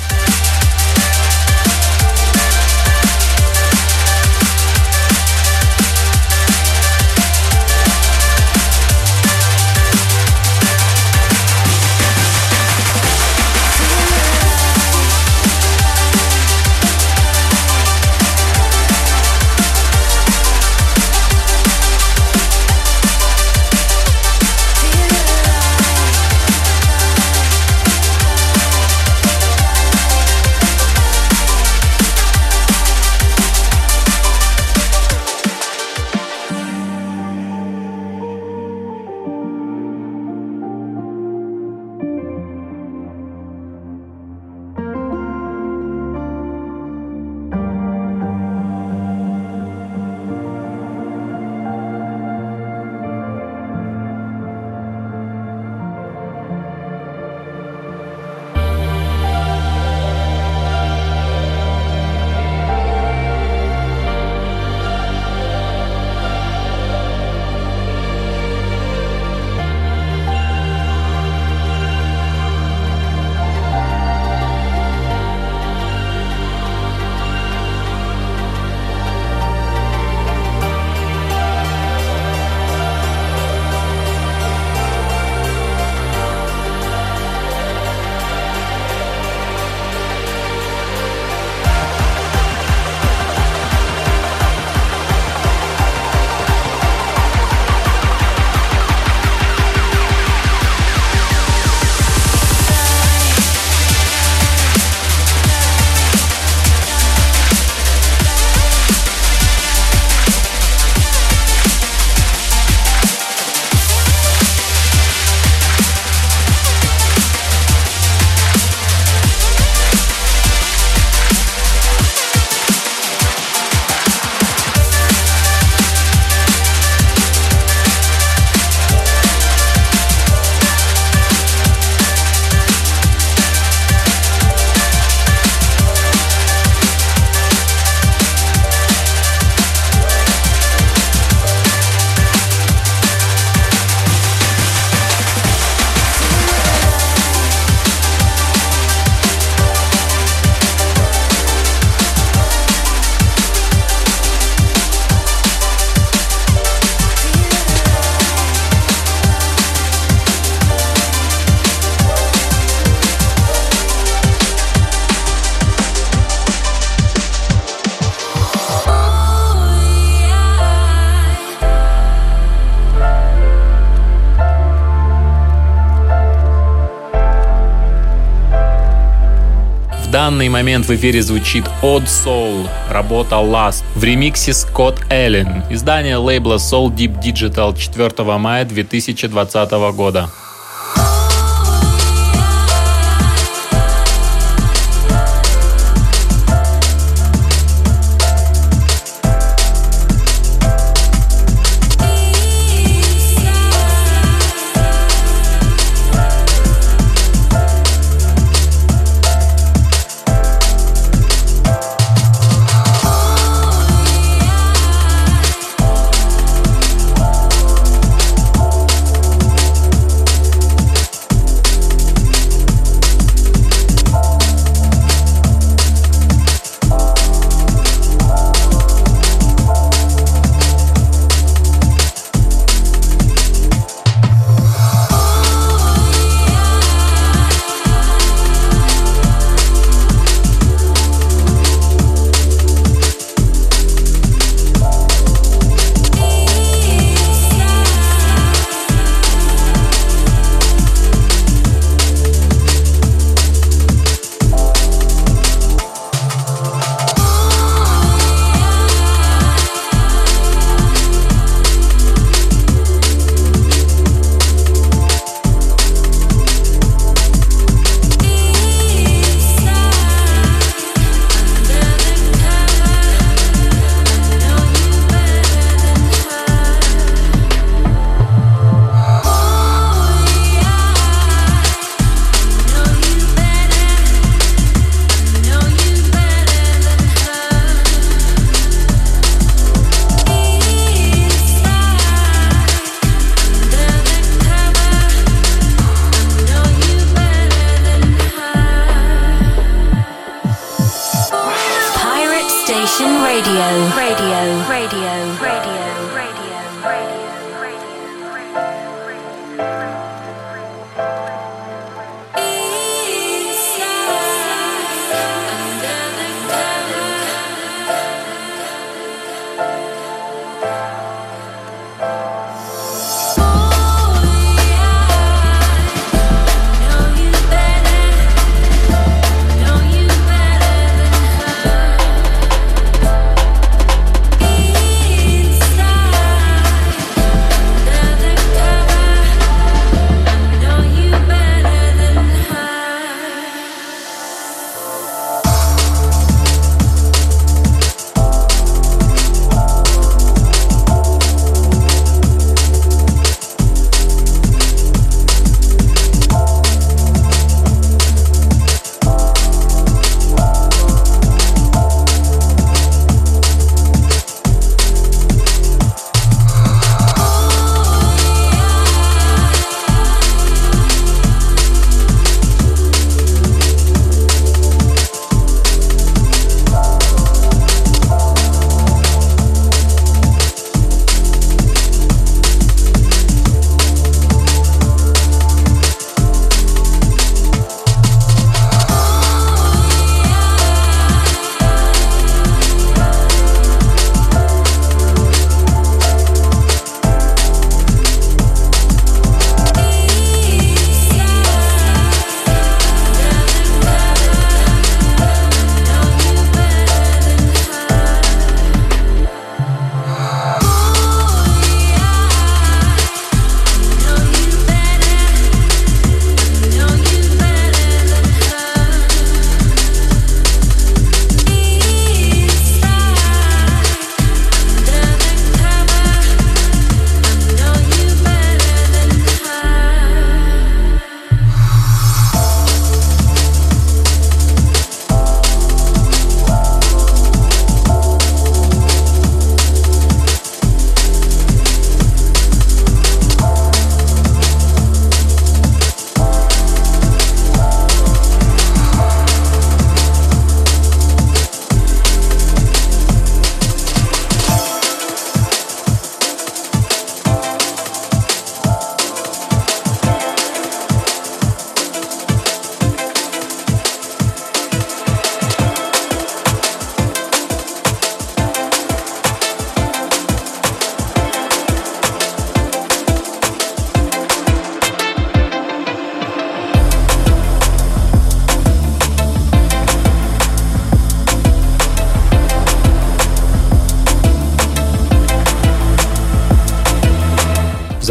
Данный момент в эфире звучит Odd Soul, работа Last, в ремиксе Scott Allen, издание лейбла Soul Deep Digital 4 мая 2020 года.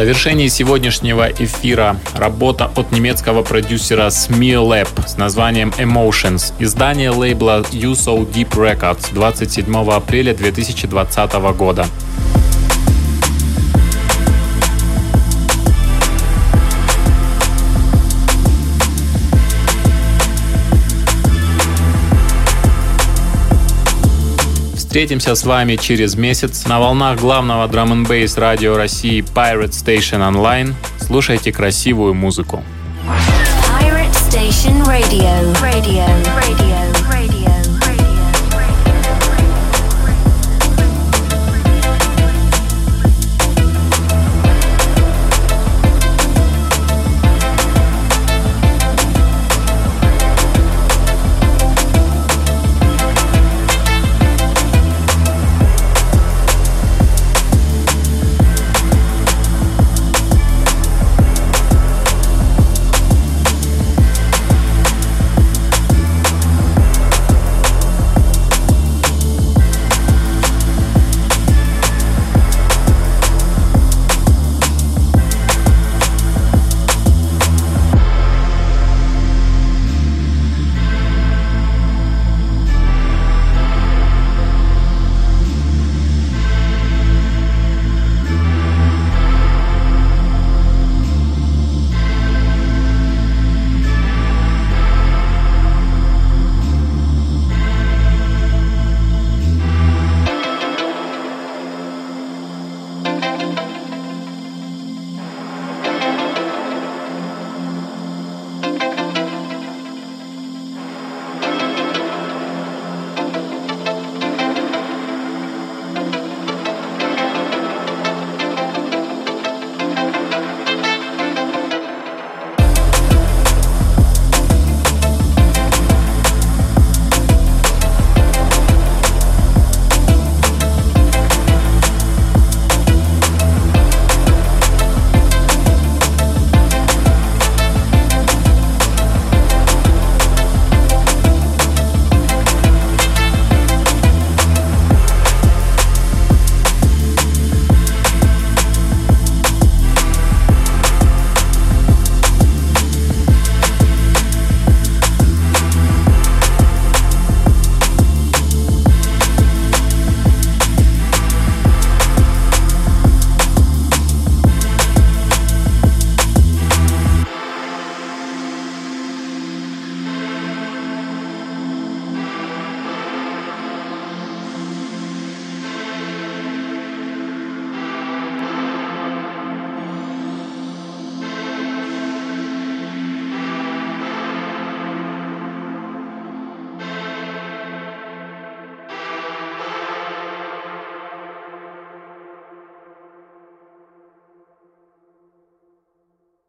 Завершении сегодняшнего эфира работа от немецкого продюсера Smear Lab с названием Emotions, издание лейбла You So Deep Records 27 апреля 2020 года. Встретимся с вами через месяц на волнах главного драм н бейс радио России Pirate Station Online. Слушайте красивую музыку. Pirate Station Radio. Radio. Radio.